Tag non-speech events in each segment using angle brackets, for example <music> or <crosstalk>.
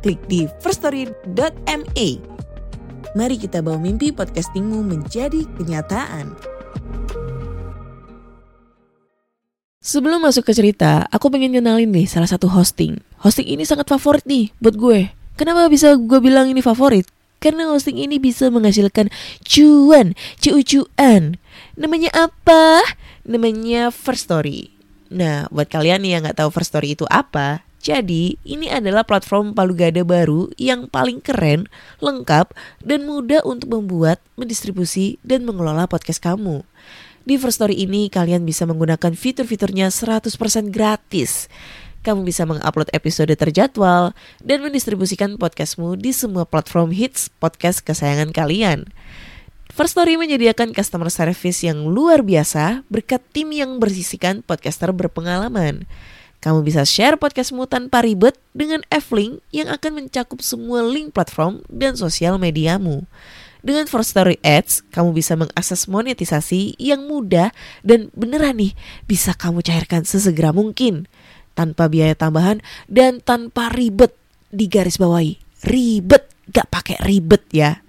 klik di firststory.me. Mari kita bawa mimpi podcastingmu menjadi kenyataan. Sebelum masuk ke cerita, aku pengen kenalin nih salah satu hosting. Hosting ini sangat favorit nih buat gue. Kenapa bisa gue bilang ini favorit? Karena hosting ini bisa menghasilkan cuan, cuan. Namanya apa? Namanya First Story. Nah, buat kalian yang nggak tahu First Story itu apa, jadi ini adalah platform palu gada baru yang paling keren, lengkap, dan mudah untuk membuat, mendistribusi, dan mengelola podcast kamu. Di First Story ini kalian bisa menggunakan fitur-fiturnya 100% gratis kamu bisa mengupload episode terjadwal dan mendistribusikan podcastmu di semua platform hits podcast kesayangan kalian. First Story menyediakan customer service yang luar biasa berkat tim yang bersisikan podcaster berpengalaman. Kamu bisa share podcastmu tanpa ribet dengan F-Link yang akan mencakup semua link platform dan sosial mediamu. Dengan First Story Ads, kamu bisa mengakses monetisasi yang mudah dan beneran nih bisa kamu cairkan sesegera mungkin tanpa biaya tambahan dan tanpa ribet di garis bawahi. Ribet, gak pakai ribet ya.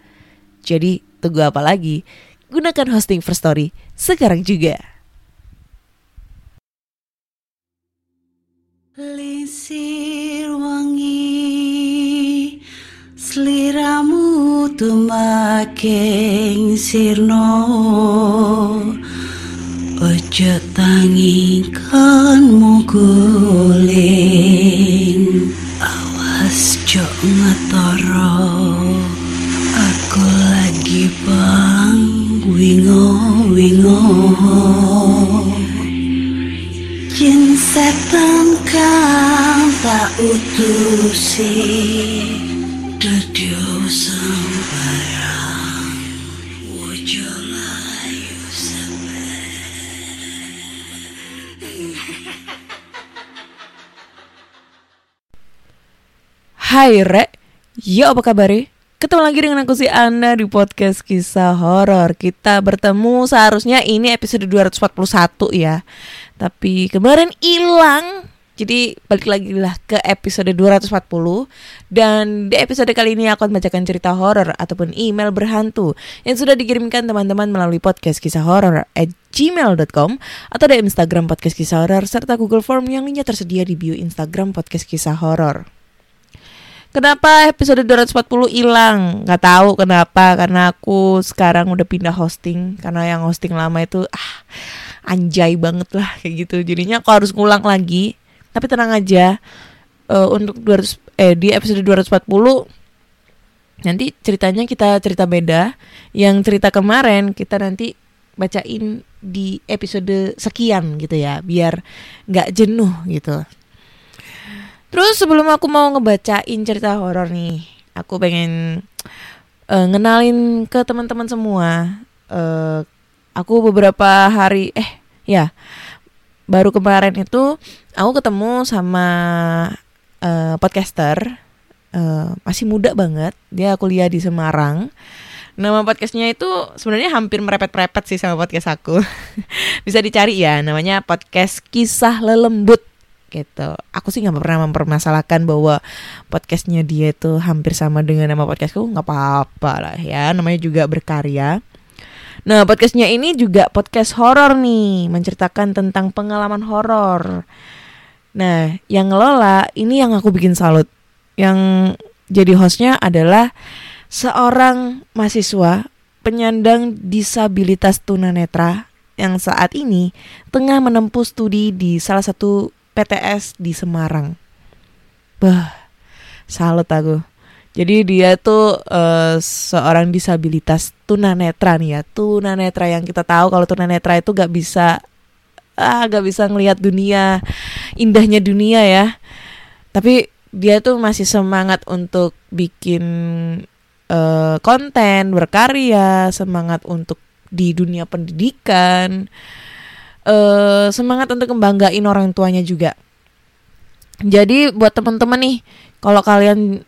Jadi tunggu apa lagi? Gunakan hosting First Story sekarang juga. Lisir wangi Seliramu tumaking sirno. Ojo tangikan mukulin Awas jok ngetoro. Aku lagi bang wingo wingo. Jin setan kang tak utusi Dadyo sembarang Wojo layu Hai Re, ya apa kabar? Ketemu lagi dengan aku si Ana di podcast kisah horor. Kita bertemu seharusnya ini episode 241 ya. Tapi kemarin hilang. Jadi balik lagi lah ke episode 240 Dan di episode kali ini aku akan bacakan cerita horor ataupun email berhantu Yang sudah dikirimkan teman-teman melalui podcast kisah horor at gmail.com Atau di Instagram podcast kisah horor serta Google Form yang linknya tersedia di bio Instagram podcast kisah horor Kenapa episode 240 hilang? Gak tahu kenapa Karena aku sekarang udah pindah hosting Karena yang hosting lama itu ah, anjay banget lah kayak gitu. Jadinya aku harus ngulang lagi. Tapi tenang aja uh, Untuk 200 eh di episode 240 Nanti ceritanya kita cerita beda. Yang cerita kemarin kita nanti bacain di episode sekian gitu ya Biar gak jenuh gitu. Terus sebelum aku mau ngebacain cerita horor nih, aku pengen uh, ngenalin ke teman-teman semua. Uh, aku beberapa hari eh ya baru kemarin itu aku ketemu sama uh, podcaster uh, masih muda banget. Dia kuliah di Semarang. Nama podcastnya itu sebenarnya hampir merepet-repet sih sama podcast aku. <laughs> Bisa dicari ya, namanya podcast Kisah Lelembut gitu. Aku sih nggak pernah mempermasalahkan bahwa podcastnya dia itu hampir sama dengan nama podcastku, nggak apa-apa lah ya. Namanya juga berkarya. Nah podcastnya ini juga podcast horor nih, menceritakan tentang pengalaman horor. Nah yang ngelola ini yang aku bikin salut. Yang jadi hostnya adalah seorang mahasiswa penyandang disabilitas tunanetra yang saat ini tengah menempuh studi di salah satu PTS di Semarang. Bah, salut aku. Jadi dia tuh uh, seorang disabilitas tunanetra nih ya. Tunanetra yang kita tahu kalau tunanetra itu gak bisa ah gak bisa ngelihat dunia indahnya dunia ya. Tapi dia tuh masih semangat untuk bikin eh, konten, berkarya, semangat untuk di dunia pendidikan, eh semangat untuk membanggain orang tuanya juga. Jadi buat teman-teman nih, kalau kalian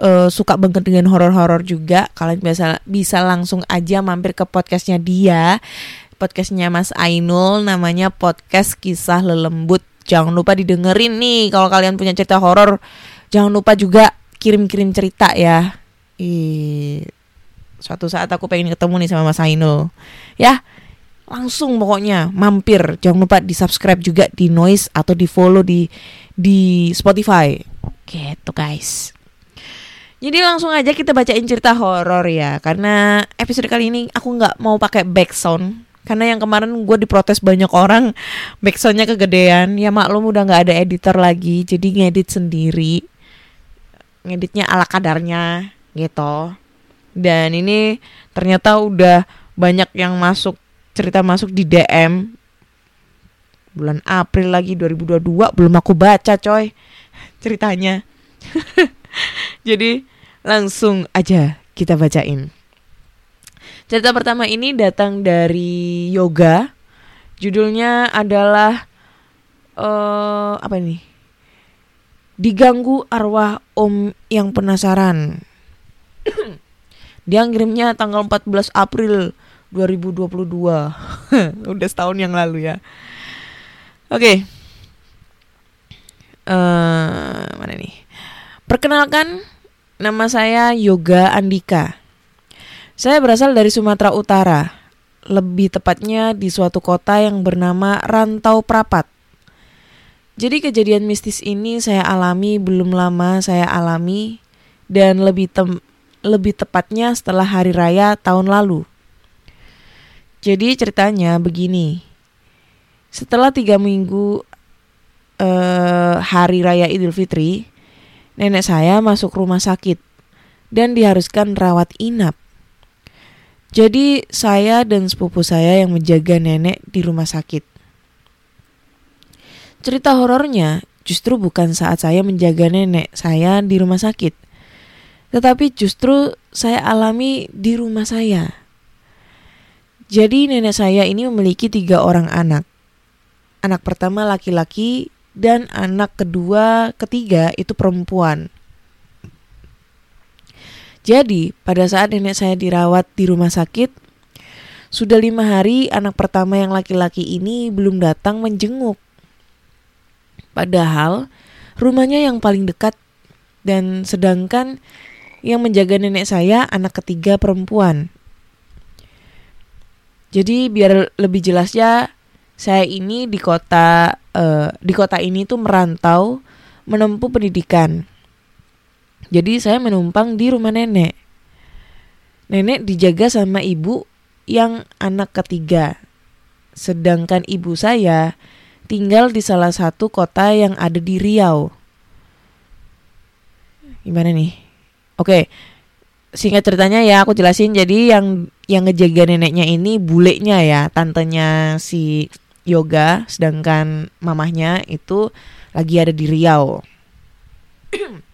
eh, suka banget dengan horor-horor juga, kalian bisa bisa langsung aja mampir ke podcastnya dia, podcastnya Mas Ainul, namanya podcast kisah lelembut. Jangan lupa didengerin nih, kalau kalian punya cerita horor, jangan lupa juga kirim-kirim cerita ya. Ih, suatu saat aku pengen ketemu nih sama Mas Ainul, ya. Langsung pokoknya mampir, jangan lupa di subscribe juga di Noise atau di follow di di Spotify. Gitu guys. Jadi langsung aja kita bacain cerita horor ya. Karena episode kali ini aku nggak mau pakai backsound Karena yang kemarin gue diprotes banyak orang Backsoundnya kegedean. Ya maklum udah nggak ada editor lagi Jadi ngedit sendiri. Ngeditnya ala kadarnya gitu. Dan ini ternyata udah banyak yang masuk Cerita masuk di DM Bulan April lagi 2022 Belum aku baca coy. <laughs> Ceritanya <laughs> <laughs> Jadi langsung aja kita bacain. Cerita pertama ini datang dari Yoga. Judulnya adalah eh apa ini? Diganggu arwah Om yang penasaran. Dia ngirimnya tanggal 14 April 2022. <laughs> Udah setahun yang lalu ya. Oke. Eh mana nih? Perkenalkan, nama saya Yoga Andika. Saya berasal dari Sumatera Utara, lebih tepatnya di suatu kota yang bernama Rantau Prapat. Jadi kejadian mistis ini saya alami belum lama saya alami dan lebih tem lebih tepatnya setelah hari raya tahun lalu. Jadi ceritanya begini. Setelah tiga minggu eh, hari raya Idul Fitri, nenek saya masuk rumah sakit dan diharuskan rawat inap. Jadi saya dan sepupu saya yang menjaga nenek di rumah sakit. Cerita horornya justru bukan saat saya menjaga nenek saya di rumah sakit, tetapi justru saya alami di rumah saya. Jadi nenek saya ini memiliki tiga orang anak. Anak pertama laki-laki dan anak kedua, ketiga itu perempuan. Jadi, pada saat nenek saya dirawat di rumah sakit, sudah lima hari anak pertama yang laki-laki ini belum datang menjenguk. Padahal, rumahnya yang paling dekat dan sedangkan yang menjaga nenek saya anak ketiga perempuan. Jadi biar lebih jelasnya, saya ini di kota eh, di kota ini tuh merantau menempuh pendidikan. Jadi saya menumpang di rumah nenek. Nenek dijaga sama ibu yang anak ketiga. Sedangkan ibu saya tinggal di salah satu kota yang ada di Riau. Gimana nih? Oke. Singkat ceritanya ya aku jelasin jadi yang yang ngejaga neneknya ini bulenya ya, tantenya si Yoga sedangkan mamahnya itu lagi ada di Riau. <clears throat>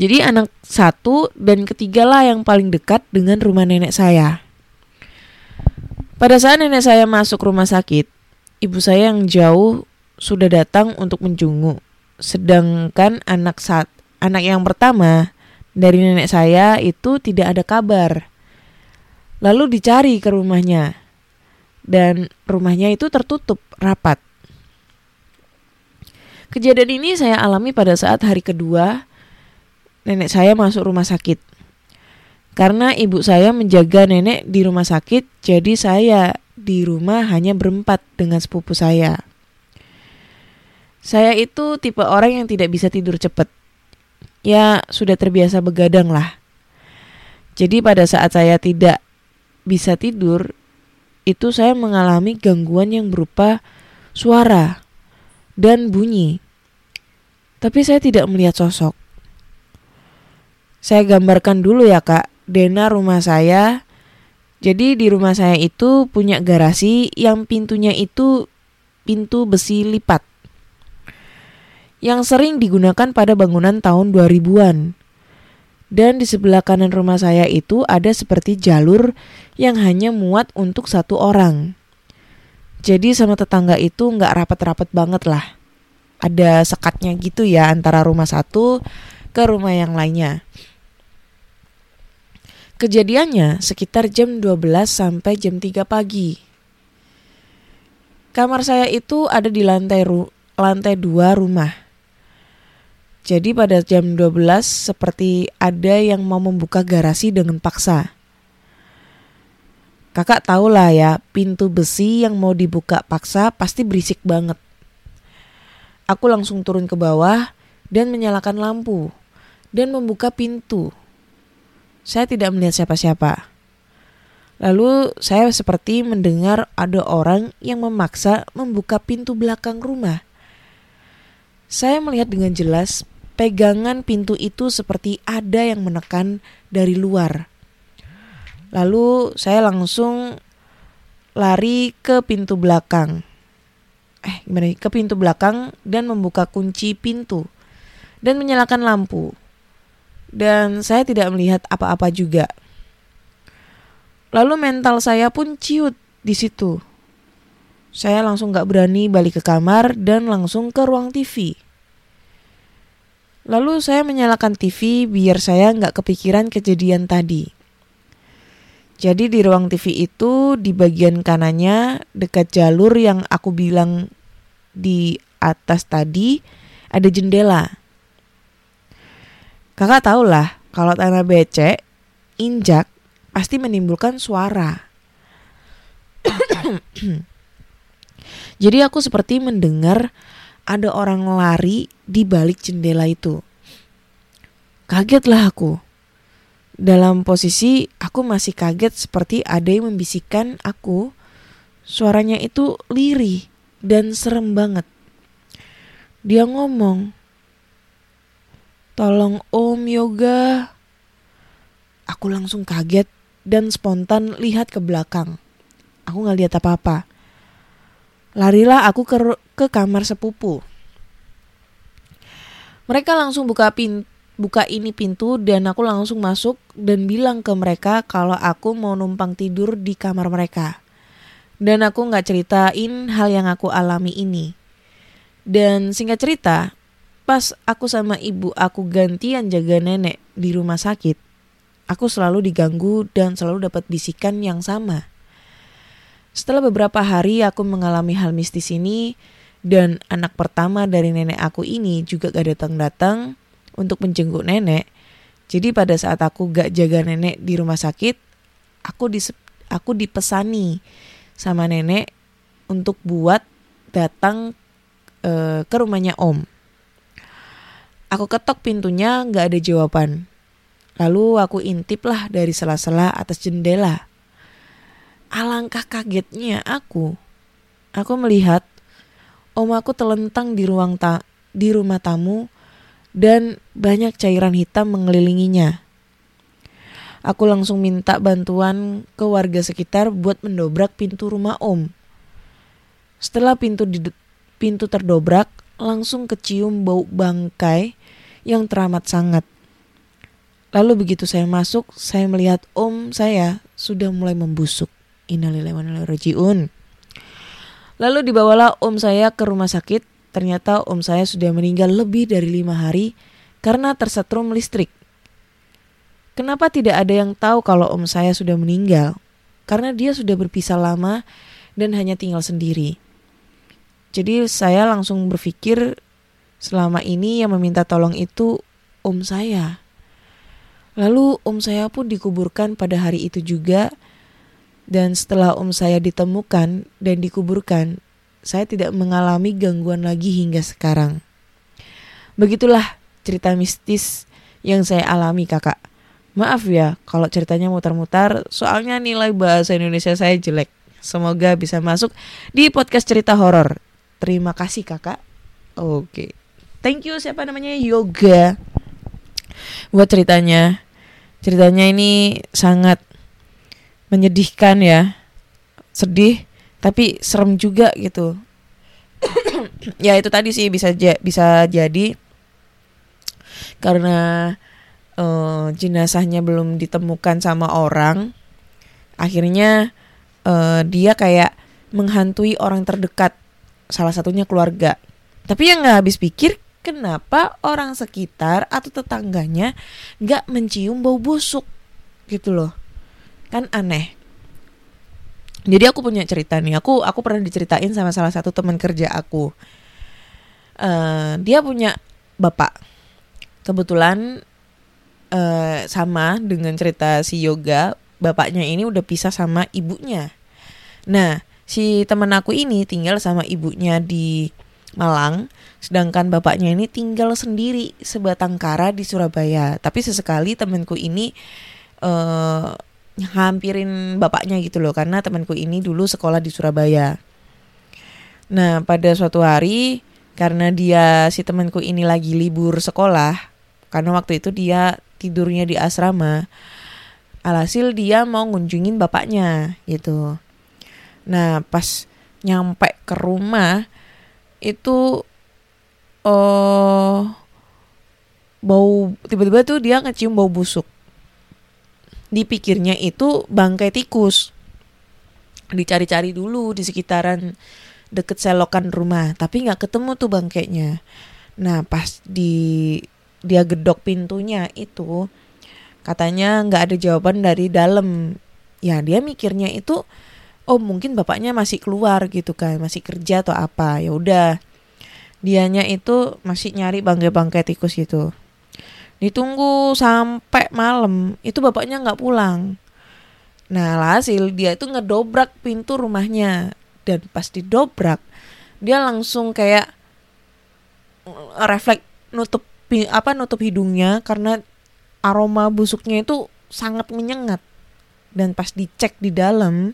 Jadi anak satu dan ketiga lah yang paling dekat dengan rumah nenek saya. Pada saat nenek saya masuk rumah sakit, ibu saya yang jauh sudah datang untuk menjenguk. Sedangkan anak saat anak yang pertama dari nenek saya itu tidak ada kabar. Lalu dicari ke rumahnya. Dan rumahnya itu tertutup rapat. Kejadian ini saya alami pada saat hari kedua nenek saya masuk rumah sakit. Karena ibu saya menjaga nenek di rumah sakit, jadi saya di rumah hanya berempat dengan sepupu saya. Saya itu tipe orang yang tidak bisa tidur cepat. Ya, sudah terbiasa begadang lah. Jadi pada saat saya tidak bisa tidur, itu saya mengalami gangguan yang berupa suara dan bunyi. Tapi saya tidak melihat sosok. Saya gambarkan dulu ya kak, Dena rumah saya. Jadi di rumah saya itu punya garasi yang pintunya itu pintu besi lipat. yang sering digunakan pada bangunan tahun 2000-an. Dan di sebelah kanan rumah saya itu ada seperti jalur yang hanya muat untuk satu orang. Jadi sama tetangga itu nggak rapat-rapat banget lah. Ada sekatnya gitu ya antara rumah satu ke rumah yang lainnya. Kejadiannya sekitar jam 12 sampai jam 3 pagi. Kamar saya itu ada di lantai ru lantai 2 rumah. Jadi pada jam 12 seperti ada yang mau membuka garasi dengan paksa. Kakak tahu lah ya, pintu besi yang mau dibuka paksa pasti berisik banget. Aku langsung turun ke bawah dan menyalakan lampu dan membuka pintu. Saya tidak melihat siapa-siapa. Lalu saya seperti mendengar ada orang yang memaksa membuka pintu belakang rumah. Saya melihat dengan jelas pegangan pintu itu seperti ada yang menekan dari luar. Lalu saya langsung lari ke pintu belakang. Eh, gimana? Ke pintu belakang dan membuka kunci pintu dan menyalakan lampu. Dan saya tidak melihat apa-apa juga. Lalu mental saya pun ciut di situ. Saya langsung gak berani balik ke kamar dan langsung ke ruang TV. Lalu saya menyalakan TV biar saya nggak kepikiran kejadian tadi. Jadi di ruang TV itu di bagian kanannya dekat jalur yang aku bilang di atas tadi ada jendela. Kakak tahu lah kalau tanah becek, injak pasti menimbulkan suara. <coughs> Jadi aku seperti mendengar ada orang lari di balik jendela itu. Kagetlah aku. Dalam posisi aku masih kaget seperti ada yang membisikkan aku. Suaranya itu lirih dan serem banget. Dia ngomong, "Tolong Om Yoga." Aku langsung kaget dan spontan lihat ke belakang. Aku nggak lihat apa-apa. Larilah aku ke, ke kamar sepupu. Mereka langsung buka pintu buka ini pintu dan aku langsung masuk dan bilang ke mereka kalau aku mau numpang tidur di kamar mereka. Dan aku nggak ceritain hal yang aku alami ini. Dan singkat cerita, pas aku sama ibu aku gantian jaga nenek di rumah sakit, aku selalu diganggu dan selalu dapat bisikan yang sama. Setelah beberapa hari aku mengalami hal mistis ini dan anak pertama dari nenek aku ini juga gak datang-datang untuk menjenguk nenek. Jadi pada saat aku gak jaga nenek di rumah sakit, aku di aku dipesani sama nenek untuk buat datang e, ke rumahnya Om. Aku ketok pintunya gak ada jawaban. Lalu aku intip lah dari sela-sela atas jendela. Alangkah kagetnya aku. Aku melihat om aku telentang di ruang ta di rumah tamu dan banyak cairan hitam mengelilinginya. Aku langsung minta bantuan ke warga sekitar buat mendobrak pintu rumah om. Setelah pintu di, pintu terdobrak, langsung kecium bau bangkai yang teramat sangat. Lalu begitu saya masuk, saya melihat om saya sudah mulai membusuk. Lalu dibawalah om saya ke rumah sakit. Ternyata om saya sudah meninggal lebih dari lima hari karena tersetrum listrik. Kenapa tidak ada yang tahu kalau om saya sudah meninggal? Karena dia sudah berpisah lama dan hanya tinggal sendiri. Jadi saya langsung berpikir selama ini yang meminta tolong itu om saya. Lalu om saya pun dikuburkan pada hari itu juga dan setelah om saya ditemukan dan dikuburkan, saya tidak mengalami gangguan lagi hingga sekarang. Begitulah cerita mistis yang saya alami kakak. Maaf ya kalau ceritanya mutar-mutar, soalnya nilai bahasa Indonesia saya jelek. Semoga bisa masuk di podcast cerita horor. Terima kasih kakak. Oke. Thank you siapa namanya Yoga. Buat ceritanya. Ceritanya ini sangat menyedihkan ya sedih tapi serem juga gitu. <coughs> Ya itu tadi sih bisa ja- bisa jadi karena eh, jenazahnya belum ditemukan sama orang akhirnya eh, dia kayak menghantui orang terdekat salah satunya keluarga. Tapi yang nggak habis pikir kenapa orang sekitar atau tetangganya nggak mencium bau busuk gitu loh kan aneh. Jadi aku punya cerita nih aku aku pernah diceritain sama salah satu teman kerja aku. Eh, dia punya bapak. Kebetulan eh, sama dengan cerita si yoga bapaknya ini udah pisah sama ibunya. Nah si teman aku ini tinggal sama ibunya di Malang sedangkan bapaknya ini tinggal sendiri sebatang kara di Surabaya. Tapi sesekali temanku ini eh hampirin bapaknya gitu loh karena temanku ini dulu sekolah di Surabaya Nah, pada suatu hari karena dia si temanku ini lagi libur sekolah, karena waktu itu dia tidurnya di asrama. Alhasil dia mau ngunjungin bapaknya gitu. Nah, pas nyampe ke rumah itu oh bau tiba-tiba tuh dia ngecium bau busuk. Dipikirnya itu bangkai tikus. Dicari-cari dulu di sekitaran deket selokan rumah tapi nggak ketemu tuh bangkainya. Nah pas di dia gedok pintunya itu katanya nggak ada jawaban dari dalam. Ya dia mikirnya itu oh mungkin bapaknya masih keluar gitu kan masih kerja atau apa. Ya udah dianya itu masih nyari bangkai-bangkai tikus itu ditunggu sampai malam itu bapaknya nggak pulang. Nah hasil dia itu ngedobrak pintu rumahnya. Dan pas didobrak dia langsung kayak mm, refleks nutup apa nutup hidungnya karena aroma busuknya itu sangat menyengat. Dan pas dicek di dalam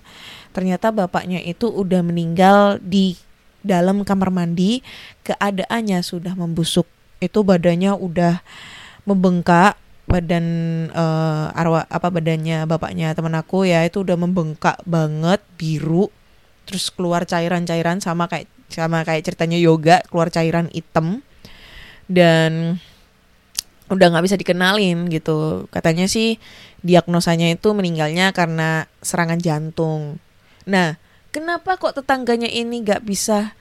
ternyata bapaknya itu udah meninggal di dalam kamar mandi. Keadaannya sudah membusuk. Itu badannya udah membengkak badan eh, arwah apa badannya bapaknya teman aku ya itu udah membengkak banget biru terus keluar cairan-cairan sama kayak sama kayak ceritanya yoga keluar cairan hitam dan udah nggak bisa dikenalin gitu. Katanya sih diagnosanya itu meninggalnya karena serangan jantung. Nah kenapa kok tetangganya ini nggak bisa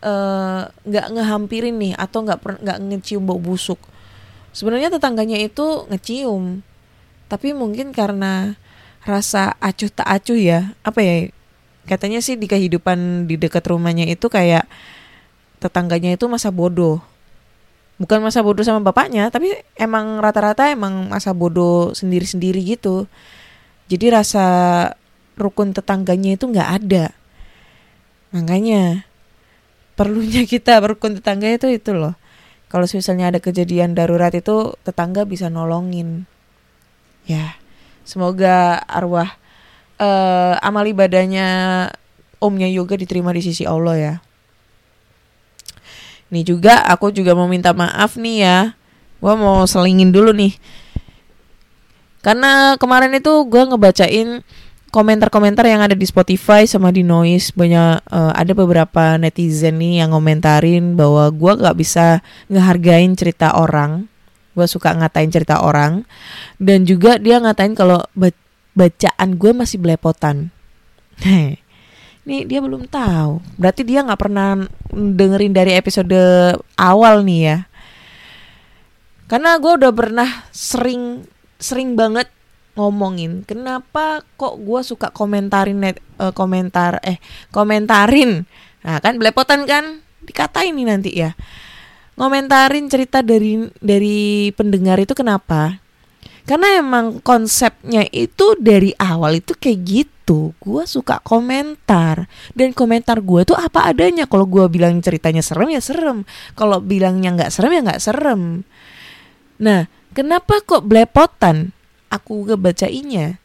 eh, nggak ngehampirin nih atau nggak nggak ngecium bau busuk sebenarnya tetangganya itu ngecium. Tapi mungkin karena rasa acuh tak acuh ya. Apa ya? Katanya sih di kehidupan di dekat rumahnya itu kayak tetangganya itu masa bodoh. Bukan masa bodoh sama bapaknya tapi emang rata-rata emang masa bodoh sendiri-sendiri gitu. Jadi rasa rukun tetangganya itu nggak ada. Makanya perlunya <laughs> kita berukun tetangga itu itu loh kalau misalnya ada kejadian darurat itu tetangga bisa nolongin ya semoga arwah eh amal ibadahnya omnya yoga diterima di sisi Allah ya Nih juga aku juga mau minta maaf nih ya. Gua mau selingin dulu nih. Karena kemarin itu gua ngebacain komentar-komentar yang ada di Spotify sama di Noise banyak eh, ada beberapa netizen nih yang ngomentarin bahwa gua nggak bisa ngehargain cerita orang. Gua suka ngatain cerita orang dan juga dia ngatain kalau ba- bacaan gue masih belepotan. Nih dia belum tahu. Berarti dia nggak pernah dengerin dari episode awal nih ya. Karena gue udah pernah sering sering banget ngomongin kenapa kok gue suka komentarin net, eh, komentar eh komentarin. Nah kan belepotan kan dikatain nih nanti ya. Ngomentarin cerita dari dari pendengar itu kenapa? Karena emang konsepnya itu dari awal itu kayak gitu. Gua suka komentar dan komentar gua tuh apa adanya. Kalau gua bilang ceritanya serem ya serem. Kalau bilangnya nggak serem ya nggak serem. Nah, kenapa kok belepotan? Aku ngebacainnya.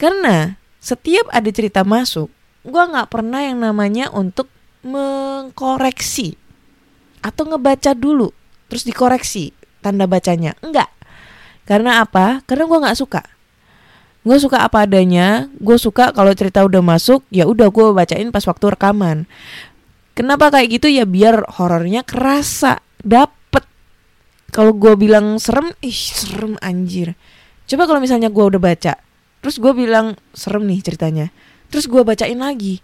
Karena setiap ada cerita masuk, gua nggak pernah yang namanya untuk mengkoreksi atau ngebaca dulu terus dikoreksi tanda bacanya. Enggak. Karena apa? Karena gue nggak suka. Gue suka apa adanya. Gue suka kalau cerita udah masuk, ya udah gue bacain pas waktu rekaman. Kenapa kayak gitu ya biar horornya kerasa, dapet. Kalau gue bilang serem, ih serem anjir. Coba kalau misalnya gue udah baca, terus gue bilang serem nih ceritanya, terus gue bacain lagi,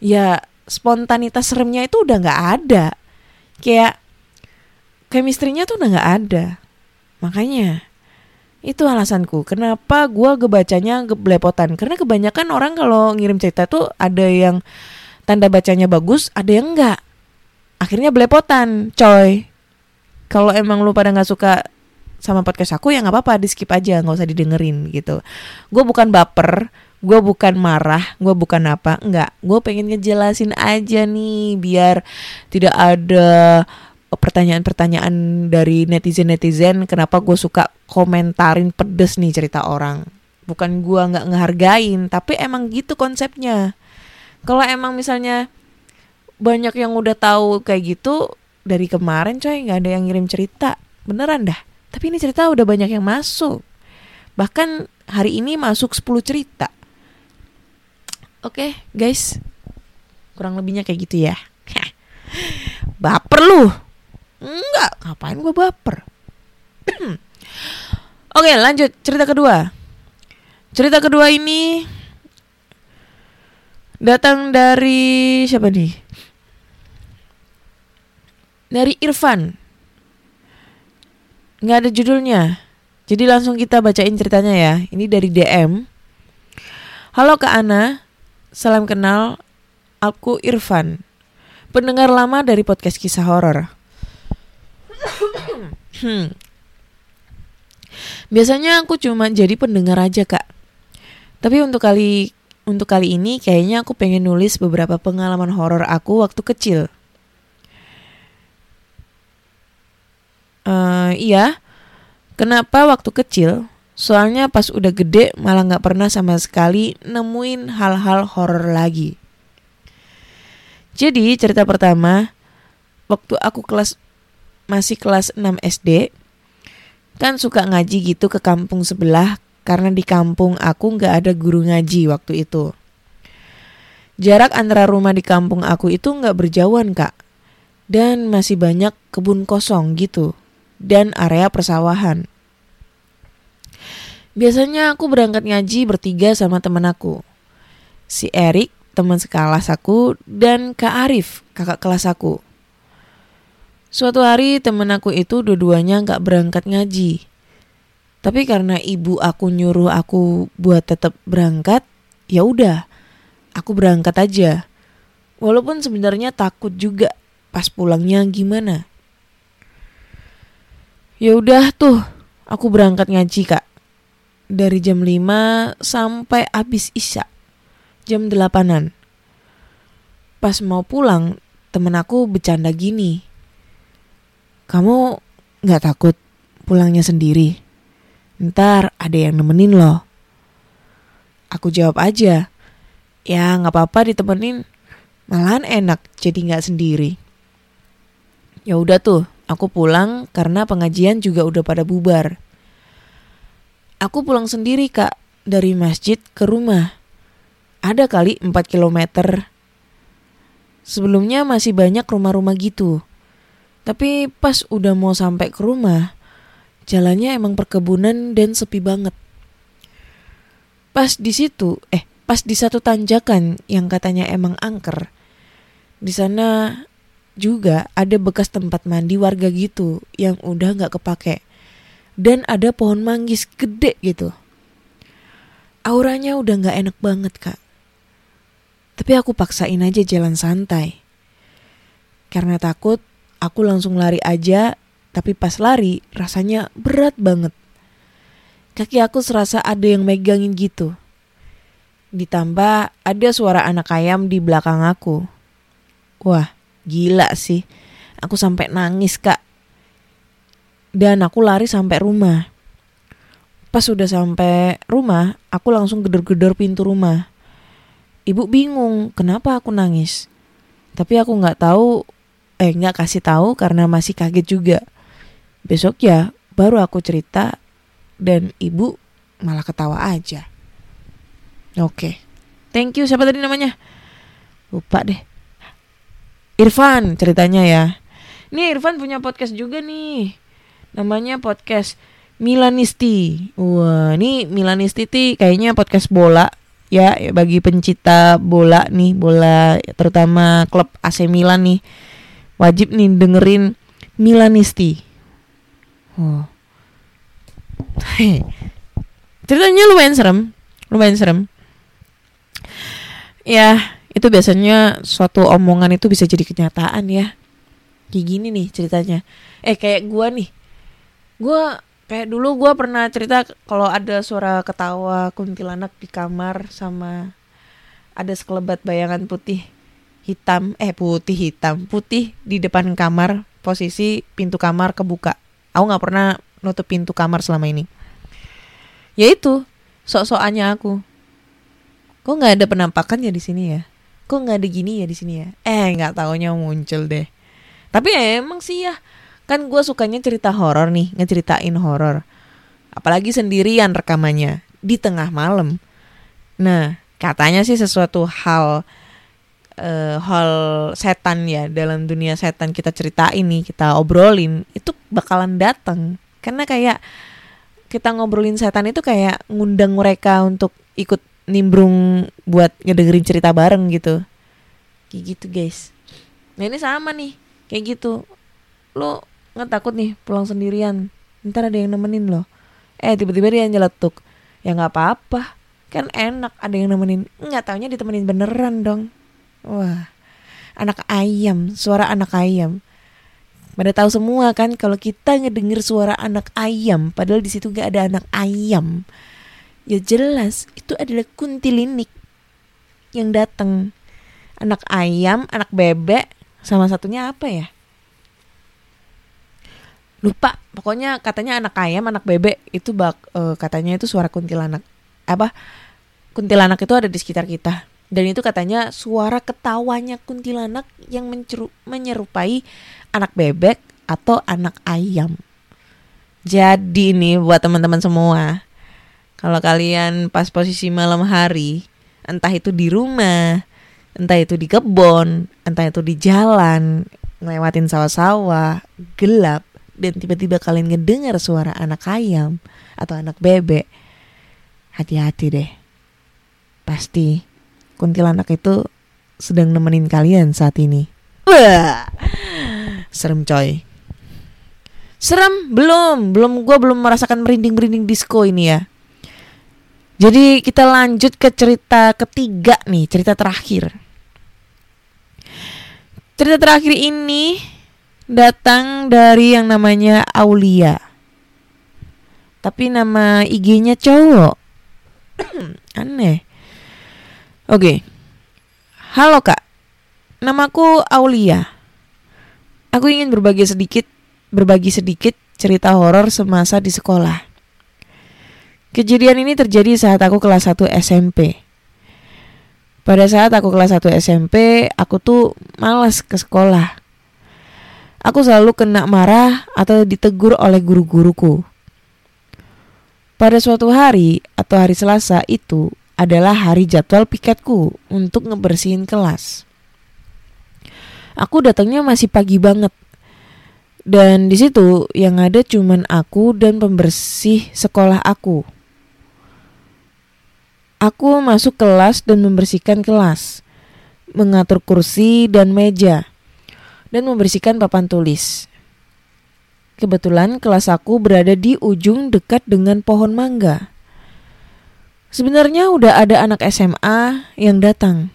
ya spontanitas seremnya itu udah nggak ada. Kayak chemistry-nya tuh udah nggak ada. Makanya itu alasanku. Kenapa gua gebacanya geblepotan? Karena kebanyakan orang kalau ngirim cerita tuh ada yang tanda bacanya bagus ada yang enggak akhirnya belepotan coy. Kalau emang lu pada nggak suka sama podcast aku ya nggak apa-apa di skip aja nggak usah didengerin gitu. Gue bukan baper gue bukan marah gue bukan apa enggak gue pengen ngejelasin aja nih biar tidak ada pertanyaan-pertanyaan dari netizen-netizen kenapa gue suka komentarin pedes nih cerita orang. Bukan gue nggak ngehargain tapi emang gitu konsepnya. Kalau emang misalnya banyak yang udah tahu kayak gitu dari kemarin coy nggak ada yang ngirim cerita. Beneran dah tapi ini cerita udah banyak yang masuk. Bahkan hari ini masuk 10 cerita. Oke guys. Kurang lebihnya kayak gitu ya. <laughs> Baper lu. Enggak. Ngapain gue baper? <clears throat> Oke lanjut. Cerita kedua. Cerita kedua ini datang dari siapa nih? Dari Irfan nggak ada judulnya. Jadi langsung kita bacain ceritanya ya. Ini dari DM halo Kak Ana. Salam kenal. Aku Irfan. Pendengar lama dari podcast kisah horor. Hmm. Biasanya aku cuma jadi pendengar aja kak. Tapi untuk kali untuk kali ini kayaknya aku pengen nulis beberapa pengalaman horor aku waktu kecil. Iya, kenapa waktu kecil? Soalnya pas udah gede malah nggak pernah sama sekali nemuin hal-hal horor lagi. Jadi cerita pertama, waktu aku kelas masih kelas 6 SD kan suka ngaji gitu ke kampung sebelah karena di kampung aku nggak ada guru ngaji waktu itu. Jarak antara rumah di kampung aku itu nggak berjauhan kak, dan masih banyak kebun kosong gitu, dan area persawahan. Biasanya aku berangkat ngaji bertiga sama temen aku. Si Erik, teman sekelas aku, dan Kak Arif, kakak kelas aku. Suatu hari temen aku itu dua-duanya gak berangkat ngaji. Tapi karena ibu aku nyuruh aku buat tetap berangkat, ya udah, aku berangkat aja. Walaupun sebenarnya takut juga pas pulangnya gimana. Ya udah tuh, aku berangkat ngaji kak. Dari jam 5 sampai habis isya. Jam 8-an. Pas mau pulang, temen aku bercanda gini kamu nggak takut pulangnya sendiri? Ntar ada yang nemenin loh. Aku jawab aja, ya nggak apa-apa ditemenin, malahan enak jadi nggak sendiri. Ya udah tuh, aku pulang karena pengajian juga udah pada bubar. Aku pulang sendiri kak, dari masjid ke rumah. Ada kali 4 kilometer. Sebelumnya masih banyak rumah-rumah gitu. Tapi pas udah mau sampai ke rumah, jalannya emang perkebunan dan sepi banget. Pas di situ, eh pas di satu tanjakan yang katanya emang angker, di sana juga ada bekas tempat mandi warga gitu yang udah nggak kepake dan ada pohon manggis gede gitu. Auranya udah nggak enak banget kak. Tapi aku paksain aja jalan santai. Karena takut Aku langsung lari aja, tapi pas lari rasanya berat banget. Kaki aku serasa ada yang megangin gitu. Ditambah ada suara anak ayam di belakang aku. Wah, gila sih. Aku sampai nangis, Kak. Dan aku lari sampai rumah. Pas udah sampai rumah, aku langsung gedor-gedor pintu rumah. Ibu bingung kenapa aku nangis. Tapi aku nggak tahu eh nggak kasih tahu karena masih kaget juga. Besok ya baru aku cerita dan ibu malah ketawa aja. Oke. Thank you siapa tadi namanya? Lupa deh. Irfan ceritanya ya. Nih Irfan punya podcast juga nih. Namanya podcast Milanisti. Wah, ini Milanisti nih kayaknya podcast bola ya bagi pencinta bola nih, bola terutama klub AC Milan nih. Wajib nih dengerin Milanisti. Oh. <laughs> Ceritanya lumayan serem, lumayan serem. Ya, itu biasanya suatu omongan itu bisa jadi kenyataan ya. Kayak gini nih ceritanya. Eh kayak gua nih. Gua kayak dulu gua pernah cerita kalau ada suara ketawa kuntilanak di kamar sama ada sekelebat bayangan putih hitam eh putih hitam putih di depan kamar posisi pintu kamar kebuka aku nggak pernah nutup pintu kamar selama ini ya itu sok-sokannya aku kok nggak ada penampakan ya di sini ya kok nggak ada gini ya di sini ya? Eh nggak taunya muncul deh. Tapi emang sih ya. Kan gue sukanya cerita horor nih ngeceritain horor. Apalagi sendirian rekamannya di tengah malam. Nah katanya sih sesuatu hal eh, hal setan ya dalam dunia setan kita ceritain nih kita obrolin itu bakalan datang karena kayak kita ngobrolin setan itu kayak ngundang mereka untuk ikut nimbrung buat ngedengerin cerita bareng gitu. Kayak gitu guys. Nah ini sama nih. Kayak gitu. Lo nggak takut nih pulang sendirian? Ntar ada yang nemenin lo. Eh tiba-tiba dia nyeletuk. Ya nggak apa-apa. Kan enak ada yang nemenin. Nggak taunya ditemenin beneran dong. Wah anak ayam. Suara anak ayam. Pada tahu semua kan kalau kita ngedenger suara anak ayam padahal di situ nggak ada anak ayam ya jelas itu adalah kuntilinik yang datang. Anak ayam anak bebek sama satunya apa ya? Lupa pokoknya katanya anak ayam anak bebek itu bak eh, katanya itu suara kuntilanak. Apa? Kuntilanak itu ada di sekitar kita. Dan itu katanya suara ketawanya kuntilanak yang menceru- menyerupai anak bebek atau anak ayam. Jadi nih buat teman-teman semua kalau kalian pas posisi malam hari entah itu di rumah entah itu di kebun entah itu di jalan ngelewatin sawah-sawah gelap dan tiba-tiba kalian ngedengar suara anak ayam atau anak bebek hati-hati deh. Pasti kuntilanak itu sedang nemenin kalian saat ini. Wah, serem coy. Serem? Belum. Belum. Gue belum merasakan merinding merinding disco ini ya jadi kita lanjut ke cerita ketiga nih cerita terakhir. Cerita terakhir ini datang dari yang namanya Aulia. Tapi nama IG-nya cowok. <clears throat> Aneh. Oke. Halo kak. Namaku Aulia. Aku ingin berbagi sedikit berbagi sedikit cerita horor semasa di sekolah kejadian ini terjadi saat aku kelas 1 SMP pada saat aku kelas 1 SMP aku tuh malas ke sekolah aku selalu kena marah atau ditegur oleh guru-guruku pada suatu hari atau hari Selasa itu adalah hari jadwal piketku untuk ngebersihin kelas. Aku datangnya masih pagi banget. Dan di situ yang ada cuman aku dan pembersih sekolah aku. Aku masuk kelas dan membersihkan kelas, mengatur kursi dan meja, dan membersihkan papan tulis. Kebetulan kelas aku berada di ujung dekat dengan pohon mangga. Sebenarnya udah ada anak SMA yang datang.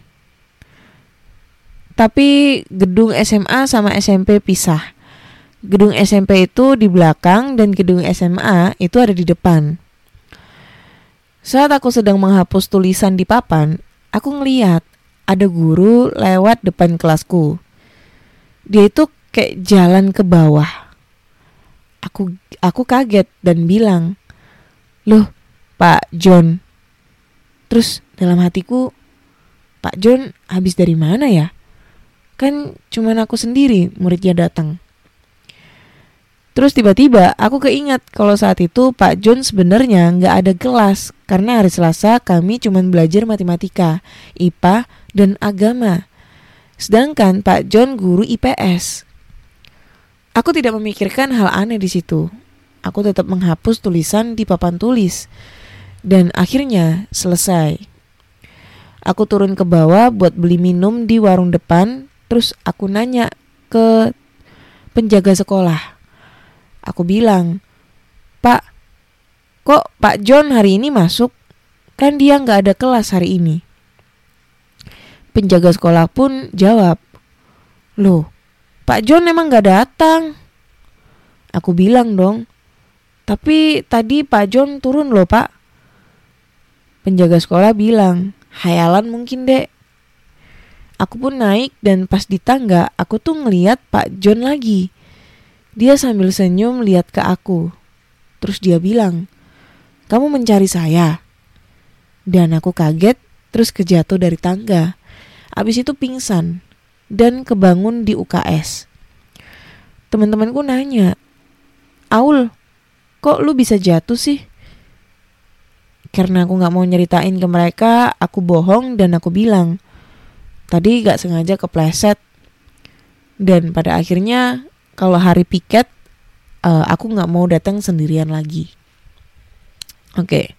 Tapi gedung SMA sama SMP pisah. Gedung SMP itu di belakang dan gedung SMA itu ada di depan. Saat aku sedang menghapus tulisan di papan, aku ngeliat ada guru lewat depan kelasku. Dia itu kayak jalan ke bawah. Aku aku kaget dan bilang, "Loh, Pak John." Terus dalam hatiku, Pak John habis dari mana ya? Kan cuman aku sendiri muridnya datang. Terus tiba-tiba aku keingat kalau saat itu Pak John sebenarnya nggak ada kelas karena hari Selasa kami cuma belajar matematika, IPA, dan agama. Sedangkan Pak John guru IPS. Aku tidak memikirkan hal aneh di situ. Aku tetap menghapus tulisan di papan tulis. Dan akhirnya selesai. Aku turun ke bawah buat beli minum di warung depan, terus aku nanya ke penjaga sekolah. Aku bilang, Pak, kok Pak John hari ini masuk? Kan dia nggak ada kelas hari ini. Penjaga sekolah pun jawab, Loh, Pak John emang nggak datang? Aku bilang dong, tapi tadi Pak John turun loh pak. Penjaga sekolah bilang, hayalan mungkin dek. Aku pun naik dan pas di tangga aku tuh ngeliat Pak John lagi. Dia sambil senyum lihat ke aku. Terus dia bilang, kamu mencari saya? Dan aku kaget terus kejatuh dari tangga. Abis itu pingsan dan kebangun di UKS. Teman-temanku nanya, Aul, kok lu bisa jatuh sih? Karena aku gak mau nyeritain ke mereka, aku bohong dan aku bilang, tadi gak sengaja kepleset. Dan pada akhirnya kalau hari piket, uh, aku gak mau datang sendirian lagi. Oke,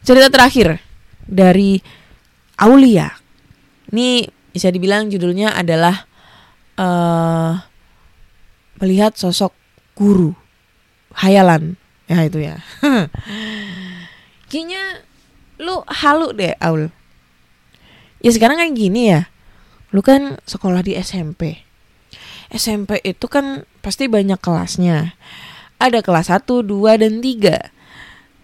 cerita terakhir dari Aulia. Ini bisa dibilang judulnya adalah uh, melihat sosok guru. Hayalan. Ya itu ya. <laughs> Kayaknya lu halu deh Aul. Ya sekarang kan gini ya. Lu kan sekolah di SMP SMP itu kan pasti banyak kelasnya. Ada kelas 1, 2, dan 3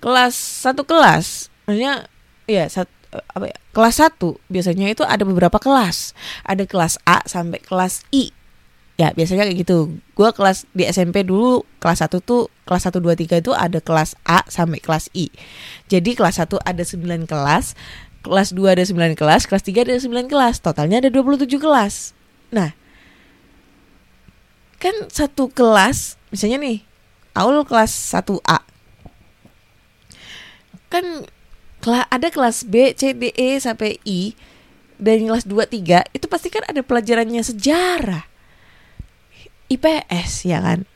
kelas satu kelas maksudnya ya sat, apa ya, kelas 1 biasanya itu ada beberapa kelas. Ada kelas A sampai kelas I. Ya biasanya kayak gitu. Gue kelas di SMP dulu kelas 1 tuh kelas 1 2 3 itu ada kelas A sampai kelas I. Jadi kelas 1 ada 9 kelas kelas 2 ada 9 kelas kelas 3 ada 9 kelas. Totalnya ada 27 kelas. Nah kan satu kelas misalnya nih Aul kelas 1A kan ada kelas B, C, D, E sampai I dan kelas 2 3 itu pasti kan ada pelajarannya sejarah. IPS ya kan?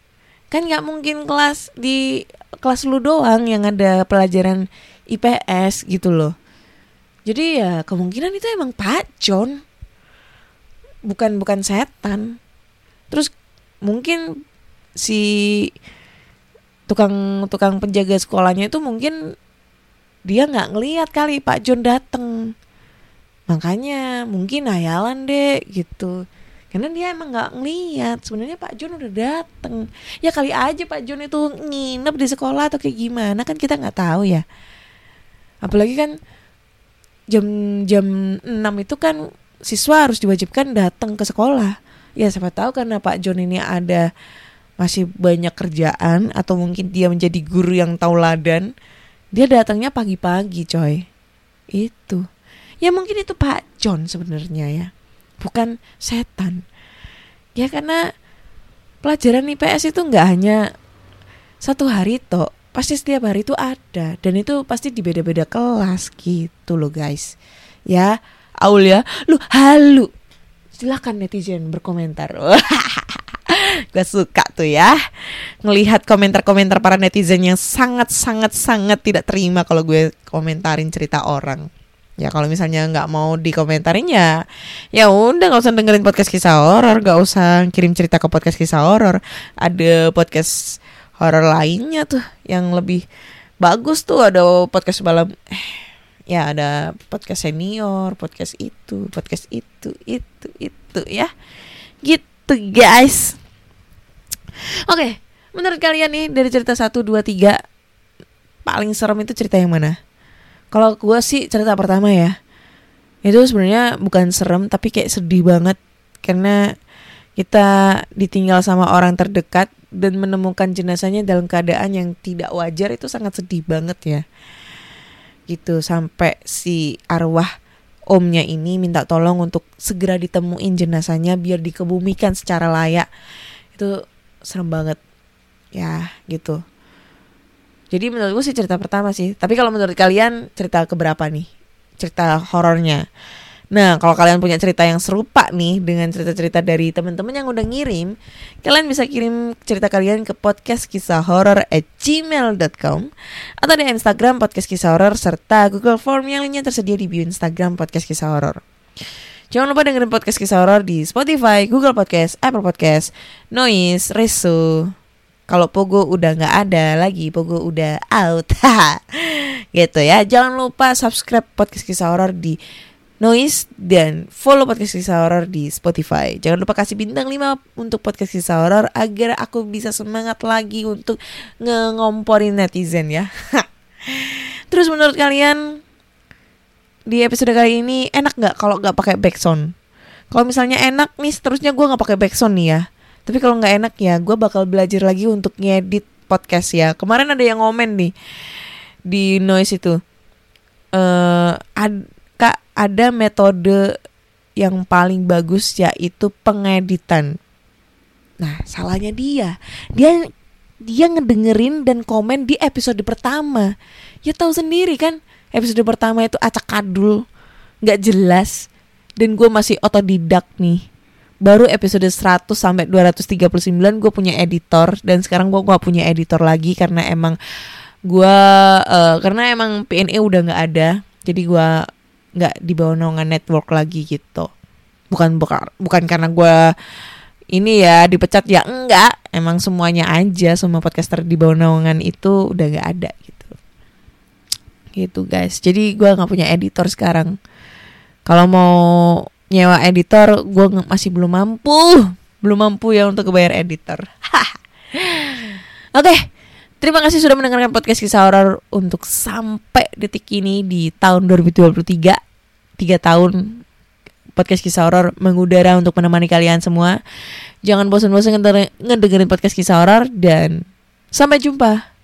Kan nggak mungkin kelas di kelas lu doang yang ada pelajaran IPS gitu loh. Jadi ya kemungkinan itu emang Pak bukan bukan setan. Terus mungkin si tukang tukang penjaga sekolahnya itu mungkin dia nggak ngelihat kali Pak John dateng. Makanya mungkin hayalan deh gitu. Karena dia emang nggak ngeliat. Sebenarnya Pak John udah dateng. Ya kali aja Pak John itu nginep di sekolah atau kayak gimana kan kita nggak tahu ya. Apalagi kan jam jam 6 itu kan siswa harus diwajibkan datang ke sekolah ya siapa tahu karena Pak John ini ada masih banyak kerjaan atau mungkin dia menjadi guru yang tauladan dia datangnya pagi-pagi coy. Itu. Ya mungkin itu Pak John sebenarnya ya bukan setan. Ya karena pelajaran IPS itu nggak hanya satu hari toh pasti setiap hari itu ada dan itu pasti di beda-beda kelas gitu loh guys. Ya Aul ya lu halu silakan netizen berkomentar. <laughs> Gue suka tuh ya ngelihat komentar-komentar para netizen yang sangat sangat sangat tidak terima kalau gue komentarin cerita orang. Ya kalau misalnya nggak mau dikomentarin ya ya udah nggak usah dengerin podcast kisah horor nggak usah kirim cerita ke podcast kisah horor. Ada podcast horor lainnya tuh yang lebih bagus tuh ada podcast malam. Eh, ya ada podcast senior podcast itu podcast itu itu itu ya. Gitu guys. Oke menurut kalian nih dari cerita satu dua tiga paling serem itu cerita yang mana? Kalau gue sih cerita pertama ya, itu sebenarnya bukan serem tapi kayak sedih banget. Karena kita ditinggal sama orang terdekat dan menemukan jenazahnya dalam keadaan yang tidak wajar itu sangat sedih banget ya. Gitu sampai si arwah omnya ini minta tolong untuk segera ditemuin jenazahnya biar dikebumikan secara layak. Itu serem banget. Ya, gitu. Jadi menurut gue sih cerita pertama sih. Tapi kalau menurut kalian cerita keberapa nih? Cerita horornya. Nah, kalau kalian punya cerita yang serupa nih dengan cerita-cerita dari teman-teman yang udah ngirim, kalian bisa kirim cerita kalian ke podcast kisah horor at gmail.com atau di Instagram podcast kisah horor serta Google Form yang lainnya tersedia di bio Instagram podcast kisah horor. Jangan lupa dengerin podcast kisah horor di Spotify, Google Podcast, Apple Podcast, Noise, Reso. Kalau Pogo udah nggak ada lagi, Pogo udah out. <laughs> gitu ya. Jangan lupa subscribe podcast kisah horor di Noise dan follow podcast kisah horor di Spotify. Jangan lupa kasih bintang 5 untuk podcast kisah horor agar aku bisa semangat lagi untuk ngomporin netizen ya. <laughs> Terus menurut kalian di episode kali ini enak nggak kalau nggak pakai backsound? Kalau misalnya enak nih, seterusnya gue nggak pakai backsound nih ya. Tapi kalau nggak enak ya, gue bakal belajar lagi untuk ngedit podcast ya. Kemarin ada yang ngomen nih di noise itu. Eh, ad- ada metode yang paling bagus yaitu pengeditan. Nah, salahnya dia. Dia dia ngedengerin dan komen di episode pertama. Ya tahu sendiri kan, episode pertama itu acak kadul, nggak jelas. Dan gue masih otodidak nih. Baru episode 100 sampai 239 gue punya editor dan sekarang gue gak punya editor lagi karena emang gue eh, karena emang PNE udah nggak ada. Jadi gue nggak di bawah naungan network lagi gitu. Bukan bukan bukan karena gue ini ya dipecat ya enggak. Emang semuanya aja semua podcaster di bawah naungan itu udah nggak ada gitu. Gitu guys. Jadi gue nggak punya editor sekarang. Kalau mau nyewa editor gue masih belum mampu. Belum mampu ya untuk bayar editor. <laughs> Oke Terima kasih sudah mendengarkan podcast kisah horor untuk sampai detik ini di tahun 2023. Tiga tahun podcast kisah horor mengudara untuk menemani kalian semua. Jangan bosan-bosan ngedengerin podcast kisah horor dan sampai jumpa.